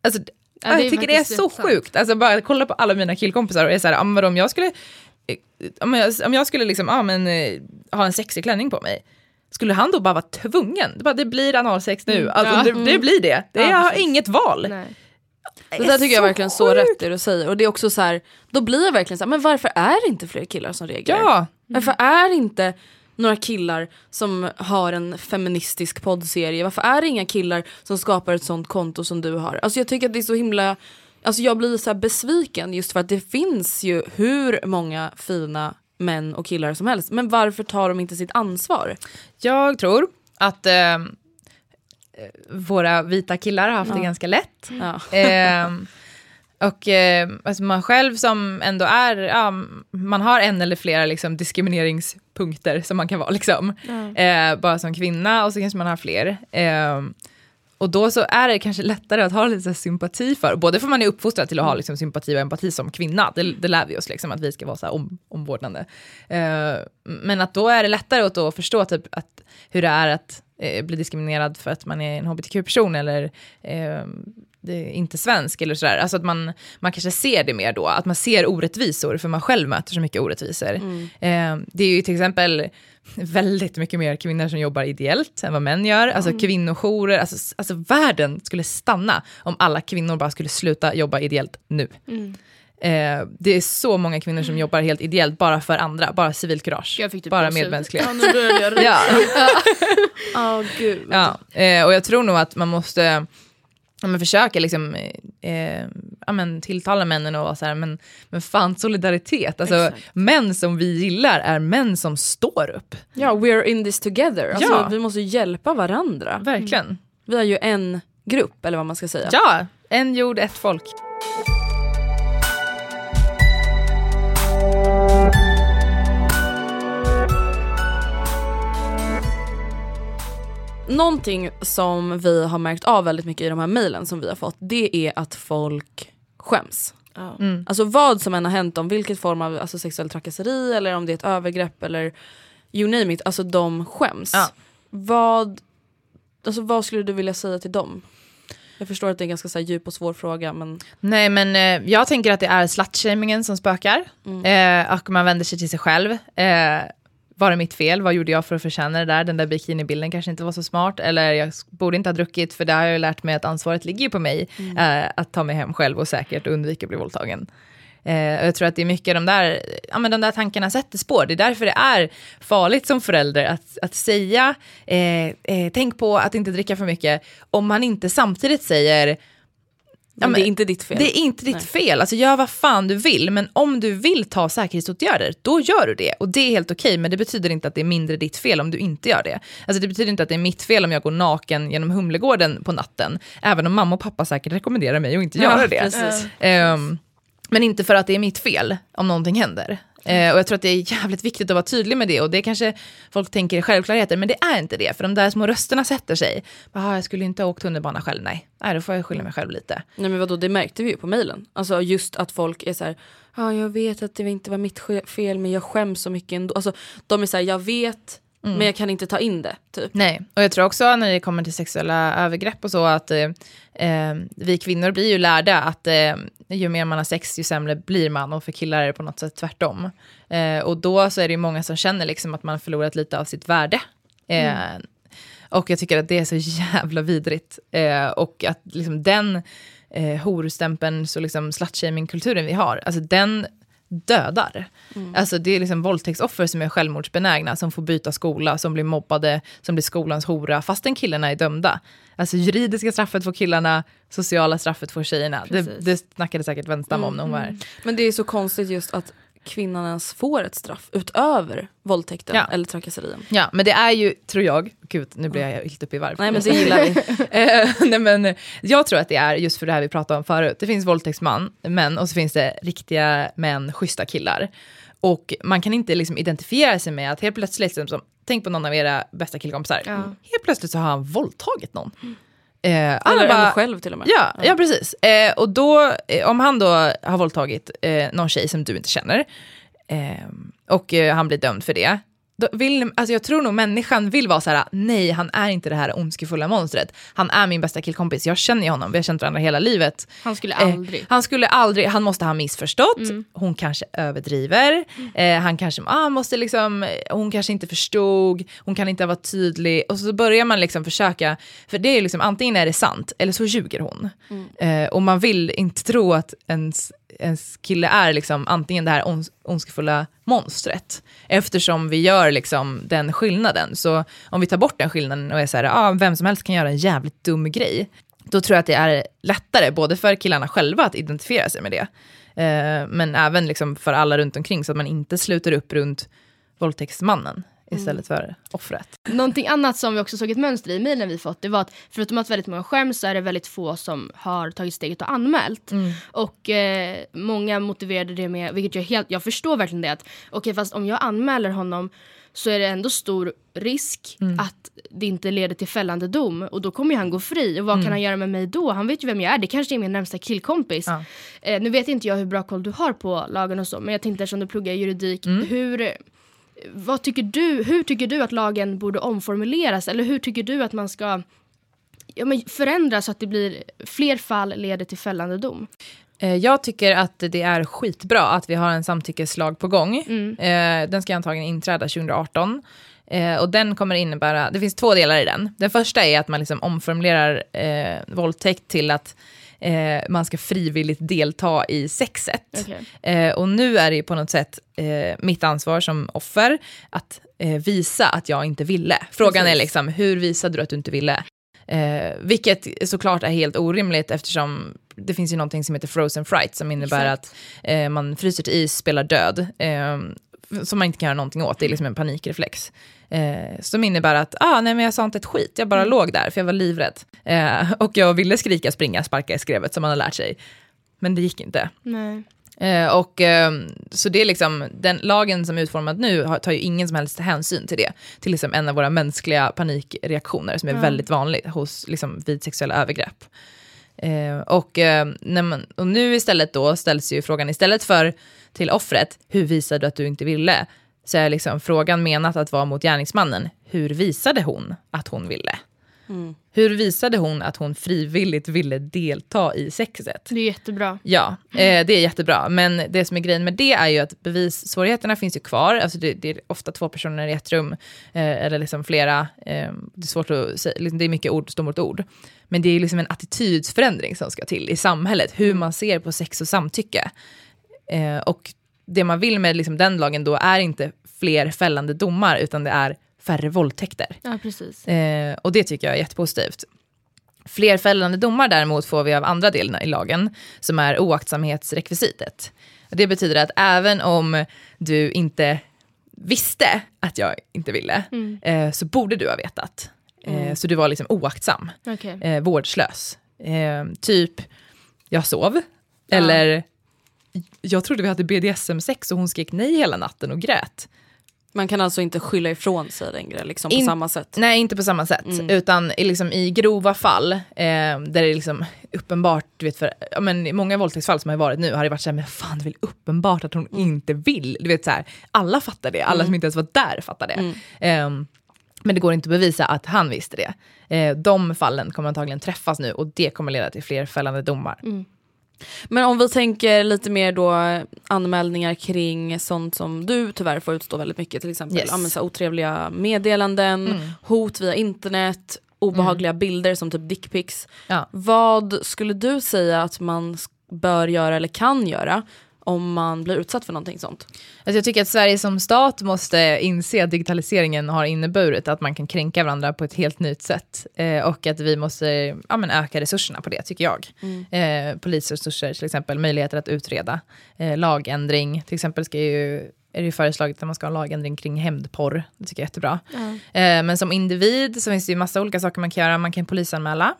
Alltså, Mm. Ja, det är jag tycker det är så sant. sjukt. Alltså bara kolla på alla mina killkompisar och är så här, ah, om jag skulle, eh, om jag, om jag skulle liksom, ah, men, eh, ha en sexig klänning på mig, skulle han då bara vara tvungen? Det, bara, det blir analsex nu, alltså, Ja. det, det blir det. det Ja, jag har inget val. Nej. Det där tycker jag så verkligen så sjukt. rätt det du säger. Och det är också så här, då blir jag verkligen så här, men varför är det inte fler killar som reagerar? Ja, Varför är det inte några killar som har en feministisk poddserie? Varför är det inga killar som skapar ett sånt konto som du har? Alltså jag tycker att det är så himla, alltså jag blir så här besviken just för att det finns ju hur många fina män och killar som helst. Men varför tar de inte sitt ansvar? jag tror att eh, våra vita killar har haft det ganska lätt. Ja. Ehm, och eh, alltså man själv som ändå är, ja, man har en eller flera liksom, diskrimineringspunkter som man kan vara liksom. Eh, bara som kvinna och så kanske man har fler. Ehm, och då så är det kanske lättare att ha lite sympati för, både för man är uppfostrad till att ha liksom, sympati och empati som kvinna, det, det lär vi oss liksom, att vi ska vara så om, omvårdnande. Eh, men att då är det lättare att då förstå typ, att, hur det är att eh, bli diskriminerad för att man är en hbtq-person eller eh, inte svensk eller sådär. Alltså att man, man kanske ser det mer då, att man ser orättvisor för man själv möter så mycket orättvisor. Eh, det är ju till exempel väldigt mycket mer kvinnor som jobbar ideellt än vad män gör. Alltså kvinnojourer, alltså, alltså världen skulle stanna om alla kvinnor bara skulle sluta jobba ideellt nu. Eh, det är så många kvinnor som jobbar helt ideellt bara för andra, bara civilkurage, typ bara medmänsklighet. Ja, nu börjar jag Ja. Oh, gud. Ja, eh, och jag tror nog att man måste ja, men försöka liksom, eh, ja, men tilltala männen och vara så här, men, men fan solidaritet. Alltså, män som vi gillar är män som står upp. Ja, we're in this together. Alltså, Ja. Vi måste hjälpa varandra. Verkligen. Vi är ju en grupp, eller vad man ska säga. Ja, en jord, ett folk. Någonting som vi har märkt av väldigt mycket i de här mejlen som vi har fått, det är att folk skäms. Mm. Alltså vad som än har hänt om vilket form av alltså, sexuell trakasseri eller om det är ett övergrepp eller you name it, alltså de skäms. Ja. Vad, alltså, vad skulle du vilja säga till dem? Jag förstår att det är en ganska så här, djup och svår fråga men Nej men eh, jag tänker att det är slutshamingen som spökar. Eh, och man vänder sig till sig själv. Eh, var det mitt fel? Vad gjorde jag för att förtjäna det där? Den där bikinibilden kanske inte var så smart. Eller jag borde inte ha druckit för det har jag ju lärt mig att ansvaret ligger på mig. Eh, att ta mig hem själv och säkert undvika att bli våldtagen. Eh, och jag tror att det är mycket de där, ja, men de där tankarna sätter spår. Det är därför det är farligt som förälder att, att säga, eh, eh, tänk på att inte dricka för mycket, om man inte samtidigt säger, Men men det är inte ditt fel. det är inte ditt Nej. fel, alltså gör vad fan du vill, men om du vill ta säkerhetsåtgärder, då gör du det. Och det är helt okej, men det betyder inte att det är mindre ditt fel om du inte gör det. Alltså det betyder inte att det är mitt fel om jag går naken genom Humlegården på natten, även om mamma och pappa säkert rekommenderar mig att inte göra det. Ehm, men inte för att det är mitt fel om någonting händer. Eh, och jag tror att det är jävligt viktigt att vara tydlig med det och det kanske folk tänker är självklarheter, men det är inte det, för de där små rösterna sätter sig. Bara, ah, jag skulle inte ha åkt tunnelbana själv, nej. Nej, då får jag skylla mig själv lite. Nej men vadå, det märkte vi ju på mejlen. Alltså just att folk är så här, ja jag vet att det inte var mitt fel men jag skäms så mycket ändå. Alltså de är så här, jag vet men jag kan inte ta in det. Typ. Nej, och jag tror också när det kommer till sexuella övergrepp och så att eh, eh, vi kvinnor blir ju lärda att eh, ju mer man har sex ju sämre blir man och för killar är det på något sätt tvärtom. Eh, och då så är det ju många som känner liksom att man har förlorat lite av sitt värde. Eh, Och jag tycker att det är så jävla vidrigt. Eh, och att liksom den eh, horstämpeln, så liksom slutshaming-kulturen vi har, alltså den dödar. Alltså det är liksom våldtäktsoffer som är självmordsbenägna, som får byta skola, som blir mobbade, som blir skolans hora, fastän killarna är dömda. Alltså juridiska straffet får killarna, sociala straffet får tjejerna. Det, Precis. det snackade säkert Wenstam om när hon var här. Men det är så konstigt just att kvinnan ens får ett straff utöver våldtäkten Ja. eller trakasserien. Ja, men det är ju, tror jag, gud nu blir jag helt uppe i varv. Nej men det gillar vi. Eh, nej, men jag tror att det är just för det här vi pratade om förut. Det finns våldtäktsmän män, och så finns det riktiga män, schyssta killar. Och man kan inte liksom identifiera sig med att helt plötsligt, som, som, tänk på någon av era bästa killkompisar, helt plötsligt så har han våldtagit någon. Eh, Eller bara- själv till och med. Ja, ja precis. Eh, och då, eh, om han då har våldtagit eh, någon tjej som du inte känner, eh, och eh, han blir dömd för det, vill, alltså jag tror nog människan vill vara så här: nej han är inte det här ondskefulla monstret, han är min bästa killkompis, jag känner ju honom, vi har känt varandra hela livet. Han skulle Eh, aldrig. han skulle aldrig, han måste ha missförstått, hon kanske överdriver, eh, han kanske, ah, måste liksom, hon kanske inte förstod, hon kan inte varit tydlig. Och så börjar man liksom försöka, för det är liksom antingen är det sant eller så ljuger hon. Eh, och man vill inte tro att ens, ens kille är liksom antingen det här ons ondskefulla monstret. Eftersom vi gör liksom den skillnaden. Så om vi tar bort den skillnaden och är så här, ah, vem som helst kan göra en jävligt dum grej då tror jag att det är lättare, både för killarna själva att identifiera sig med det, eh, men även liksom för alla runt omkring, så att man inte sluter upp runt våldtäktsmannen istället för offret. Någonting annat som vi också såg ett mönster i mejlen vi fått det var att förutom att väldigt många skäms så är det väldigt få som har tagit steget och anmält. Och eh, många motiverade det med, vilket jag helt, jag förstår verkligen det att okej fast om jag anmäler honom så är det ändå stor risk att det inte leder till fällande dom och då kommer ju han gå fri och vad kan han göra med mig då? Han vet ju vem jag är, det kanske är min närmsta killkompis. Ja. Eh, nu vet inte jag hur bra koll du har på lagen och så men jag tänkte eftersom du pluggar juridik, hur vad tycker du, hur tycker du att lagen borde omformuleras? Eller hur tycker du att man ska ja, men förändra så att det blir fler fall leder till fällande dom? Eh, Jag tycker att det är skitbra att vi har en samtyckeslag på gång. Eh, Den ska antagligen inträda 2018. Eh, och den kommer innebära, det finns två delar i den. Den första är att man liksom omformulerar eh, våldtäkt till att eh, man ska frivilligt delta i sexet. Okej. Eh, och nu är det på något sätt eh, mitt ansvar som offer att eh, visa att jag inte ville. Frågan är Precis. liksom, hur visade du att du inte ville? Eh, vilket såklart är helt orimligt eftersom det finns ju någonting som heter frozen fright som innebär att eh, man fryser till is, spelar död, eh, som man inte kan göra någonting åt, det är liksom en panikreflex. Eh, som innebär att, ah, nej men jag sa inte ett skit, jag bara låg där för jag var livrädd. Eh, och jag ville skrika, springa, sparka i skrevet som man har lärt sig. Men det gick inte. Eh, och, eh, så det är liksom, den lagen som är utformad nu har, tar ju ingen som helst hänsyn till det. Till liksom en av våra mänskliga panikreaktioner som är väldigt vanligt hos, liksom, vid sexuella övergrepp. Eh, och, eh, man, och nu istället då ställs ju frågan, istället för till offret, hur visade du att du inte ville? Så är liksom frågan menat att vara mot gärningsmannen, hur visade hon att hon ville? Hur visade hon att hon frivilligt ville delta i sexet? Det är jättebra. Ja, eh, det är jättebra. Men det som är grejen med det är ju att bevissvårigheterna finns ju kvar. Alltså det, det är ofta två personer i ett rum, eh, eller liksom flera. Eh, det är svårt att säga, liksom, det är mycket ord står mot ord. Men det är liksom en attitydsförändring som ska till i samhället, hur man ser på sex och samtycke. Eh, och det man vill med liksom den lagen då är inte fler fällande domar, utan det är färre våldtäkter. Ja, precis. Eh, och det tycker jag är jättepositivt. Fler fällande domar däremot får vi av andra delen i lagen, som är oaktsamhetsrekvisitet. Det betyder att även om du inte visste att jag inte ville, eh, så borde du ha vetat. Eh, Så du var liksom oaktsam, Okej. eh, vårdslös. Eh, typ, jag sov, eller jag trodde vi hade BDSM-sex och hon skrek nej hela natten och grät. Man kan alltså inte skylla ifrån sig längre liksom, på In- samma sätt. Nej, inte på samma sätt. Mm. Utan i, liksom, i grova fall, eh, där det är liksom uppenbart, du vet, för, ja, men i många våldtäktsfall som har varit nu har det varit så här, men fan det är väl uppenbart att hon inte vill. Du vet, så här, alla fattar det, alla som inte ens var där fattar det. Ehm, men det går inte att bevisa att han visste det. Eh, de fallen kommer antagligen träffas nu och det kommer leda till fler fällande domar. Men om vi tänker lite mer då anmälningar kring sånt som du tyvärr får utstå väldigt mycket. Till exempel Yes. otrevliga meddelanden, hot via internet, obehagliga bilder som typ dickpics. Ja. Vad skulle du säga att man bör göra eller kan göra om man blir utsatt för någonting sånt? Alltså jag tycker att Sverige som stat måste inse att digitaliseringen har inneburit att man kan kränka varandra på ett helt nytt sätt. Eh, och att vi måste ja, men öka resurserna på det, tycker jag. Eh, polisresurser till exempel, möjligheter att utreda. Eh, lagändring, till exempel ska ju, är det ju föreslaget att man ska ha en lagändring kring hämndporr. Det tycker jag är jättebra. Eh, men som individ så finns det ju massa olika saker man kan göra. Man kan polisanmäla.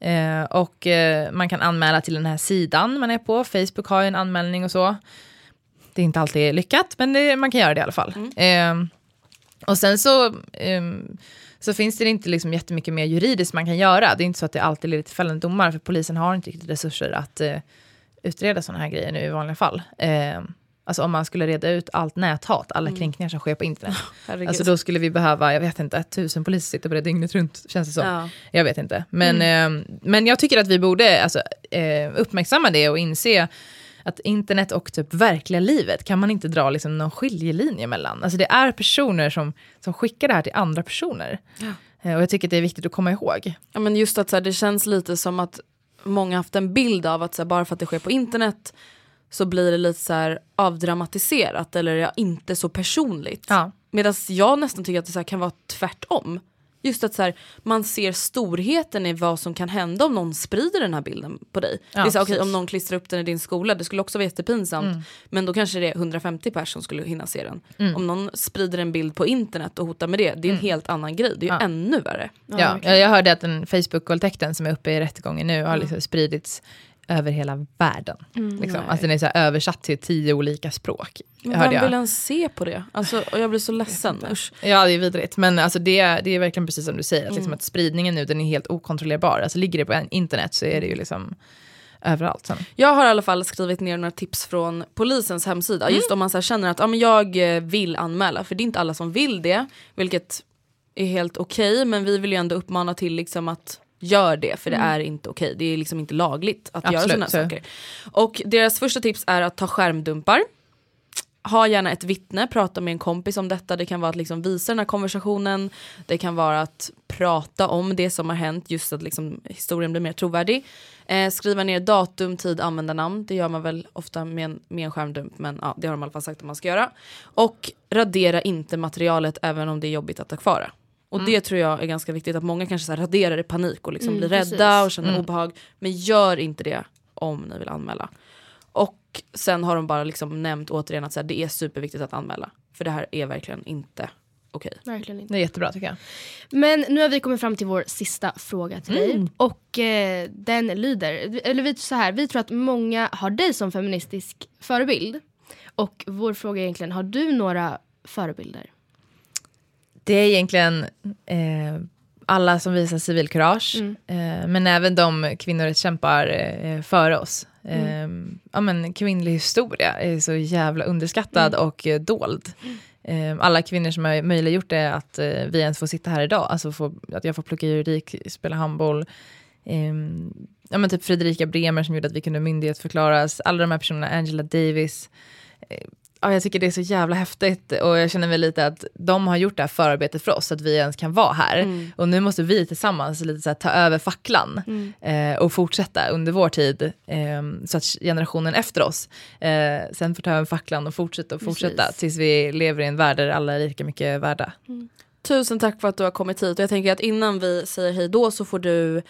Eh, och eh, man kan anmäla till den här sidan man är på. Facebook har ju en anmälning och så. Det är inte alltid lyckat, men det, man kan göra det i alla fall. Eh, och sen så, ehm, så finns det inte liksom jättemycket mer juridiskt man kan göra. Det är inte så att det alltid leder till fällande domar, för polisen har inte riktigt resurser att eh, utreda sådana här grejer nu i vanliga fall. Alltså om man skulle reda ut allt näthat, alla kränkningar som sker på internet. Herregud. Alltså då skulle vi behöva, jag vet inte, tusen poliser sitter på det dygnet runt, känns det som. Ja. Jag vet inte. Men, eh, men jag tycker att vi borde alltså, eh, uppmärksamma det och inse att internet och typ verkliga livet kan man inte dra liksom någon skiljelinje mellan. Alltså det är personer som, som skickar det här till andra personer. Eh, och jag tycker att det är viktigt att komma ihåg. Ja, men just att så här, det känns lite som att många haft en bild av att så här, bara för att det sker på internet så blir det lite så här avdramatiserat eller ja, inte så personligt. Ja. Medan jag nästan tycker att det så här, kan vara tvärtom. Just att så här, man ser storheten i vad som kan hända om någon sprider den här bilden på dig. Ja, det är så, precis. om någon klistrar upp den i din skola, det skulle också vara jättepinsamt. Mm. Men då kanske det är 150 personer som skulle hinna se den. Mm. Om någon sprider en bild på internet och hotar med det, det är en helt annan grej. Det är ju Ja. ännu värre. Ja, jag, jag hörde att den Facebook-våldtäkten som är uppe i rättegången nu har liksom spridits över hela världen. liksom. Alltså den är så översatt till tio olika språk. Men vem jag. vill ens se på det? Alltså, och jag blir så ledsen. Usch. Ja, det är vidrigt. Men alltså det, är- det är verkligen precis som du säger, att, liksom att spridningen nu den är helt okontrollerbar. Alltså ligger det på internet så är det ju liksom överallt sen. Jag har i alla fall skrivit ner några tips från polisens hemsida. Just om man så känner att ja, men jag eh, vill anmäla. För det är inte alla som vill det. Vilket är helt okej. men vi vill ju ändå uppmana till liksom att gör det. För det är inte okej. Det är liksom inte lagligt att göra Absolut, sådana så. saker. Och deras första tips är att ta skärmdumpar. Ha gärna ett vittne, prata med en kompis om detta. Det kan vara att liksom visa den här konversationen. Det kan vara att prata om det som har hänt, just att liksom historien blir mer trovärdig. Eh, skriva ner datum, tid, användarnamn. Det gör man väl ofta med en, med en skärmdump, men ja, det har de i alla fall sagt att man ska göra. Och radera inte materialet även om det är jobbigt att ha kvar Och det tror jag är ganska viktigt, att många kanske så här raderar i panik och liksom Mm, blir rädda precis. och känner obehag. Men gör inte det om ni vill anmäla. Och sen har de bara liksom nämnt återigen att så här, det är superviktigt att anmäla. För det här är verkligen inte okej. Verkligen inte. Det är jättebra tycker jag. Men nu har vi kommit fram till vår sista fråga till dig. Och eh, den lyder, eller vi, så här, vi tror att många har dig som feministisk förebild. Och vår fråga är egentligen, har du några förebilder? Det är egentligen eh, alla som visar civilkurage, eh, men även de kvinnorättskämpar eh, före oss. Eh, ja, men kvinnlig historia är så jävla underskattad och eh, dold. Eh, alla kvinnor som har möjliggjort det att vi ens får sitta här idag, alltså få, att jag får plugga juridik, spela handboll. Eh, ja, men typ Fredrika Bremer som gjorde att vi kunde myndighetsförklaras, alla de här personerna, Angela Davis. Ja, jag tycker det är så jävla häftigt och jag känner väl lite att de har gjort det här förarbetet för oss, att vi ens kan vara här. Och nu måste vi tillsammans lite så här, ta över facklan eh, och fortsätta under vår tid, eh, så att generationen efter oss eh, sen får ta över facklan och fortsätta och fortsätta Precis. tills vi lever i en värld där alla är lika mycket värda. Tusen tack för att du har kommit hit. Och jag tänker att innan vi säger hej då så får du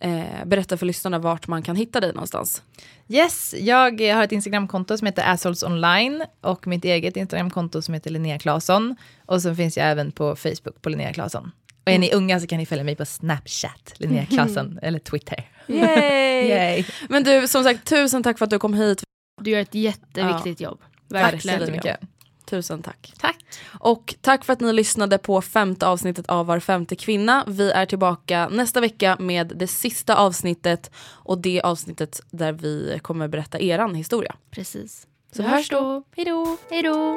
eh, berätta för lyssnarna vart man kan hitta dig någonstans. Yes, jag har ett Instagramkonto som heter Assholes Online och mitt eget Instagramkonto som heter Linnea Claesson. Och så finns jag även på Facebook på Linnea Claesson. Och är ni unga så kan ni följa mig på Snapchat, Linnea Claesson, eller Twitter. Yay! Yay. Men du, som sagt, tusen tack för att du kom hit. Du gör ett jätteviktigt jobb. Tack så Verkligen. Tusen tack. Tack. Och tack för att ni lyssnade på femte avsnittet av Var femte kvinna. Vi är tillbaka nästa vecka med det sista avsnittet och det avsnittet där vi kommer berätta eran historia. Precis. Så vi hörs då. Hej då. Hej då.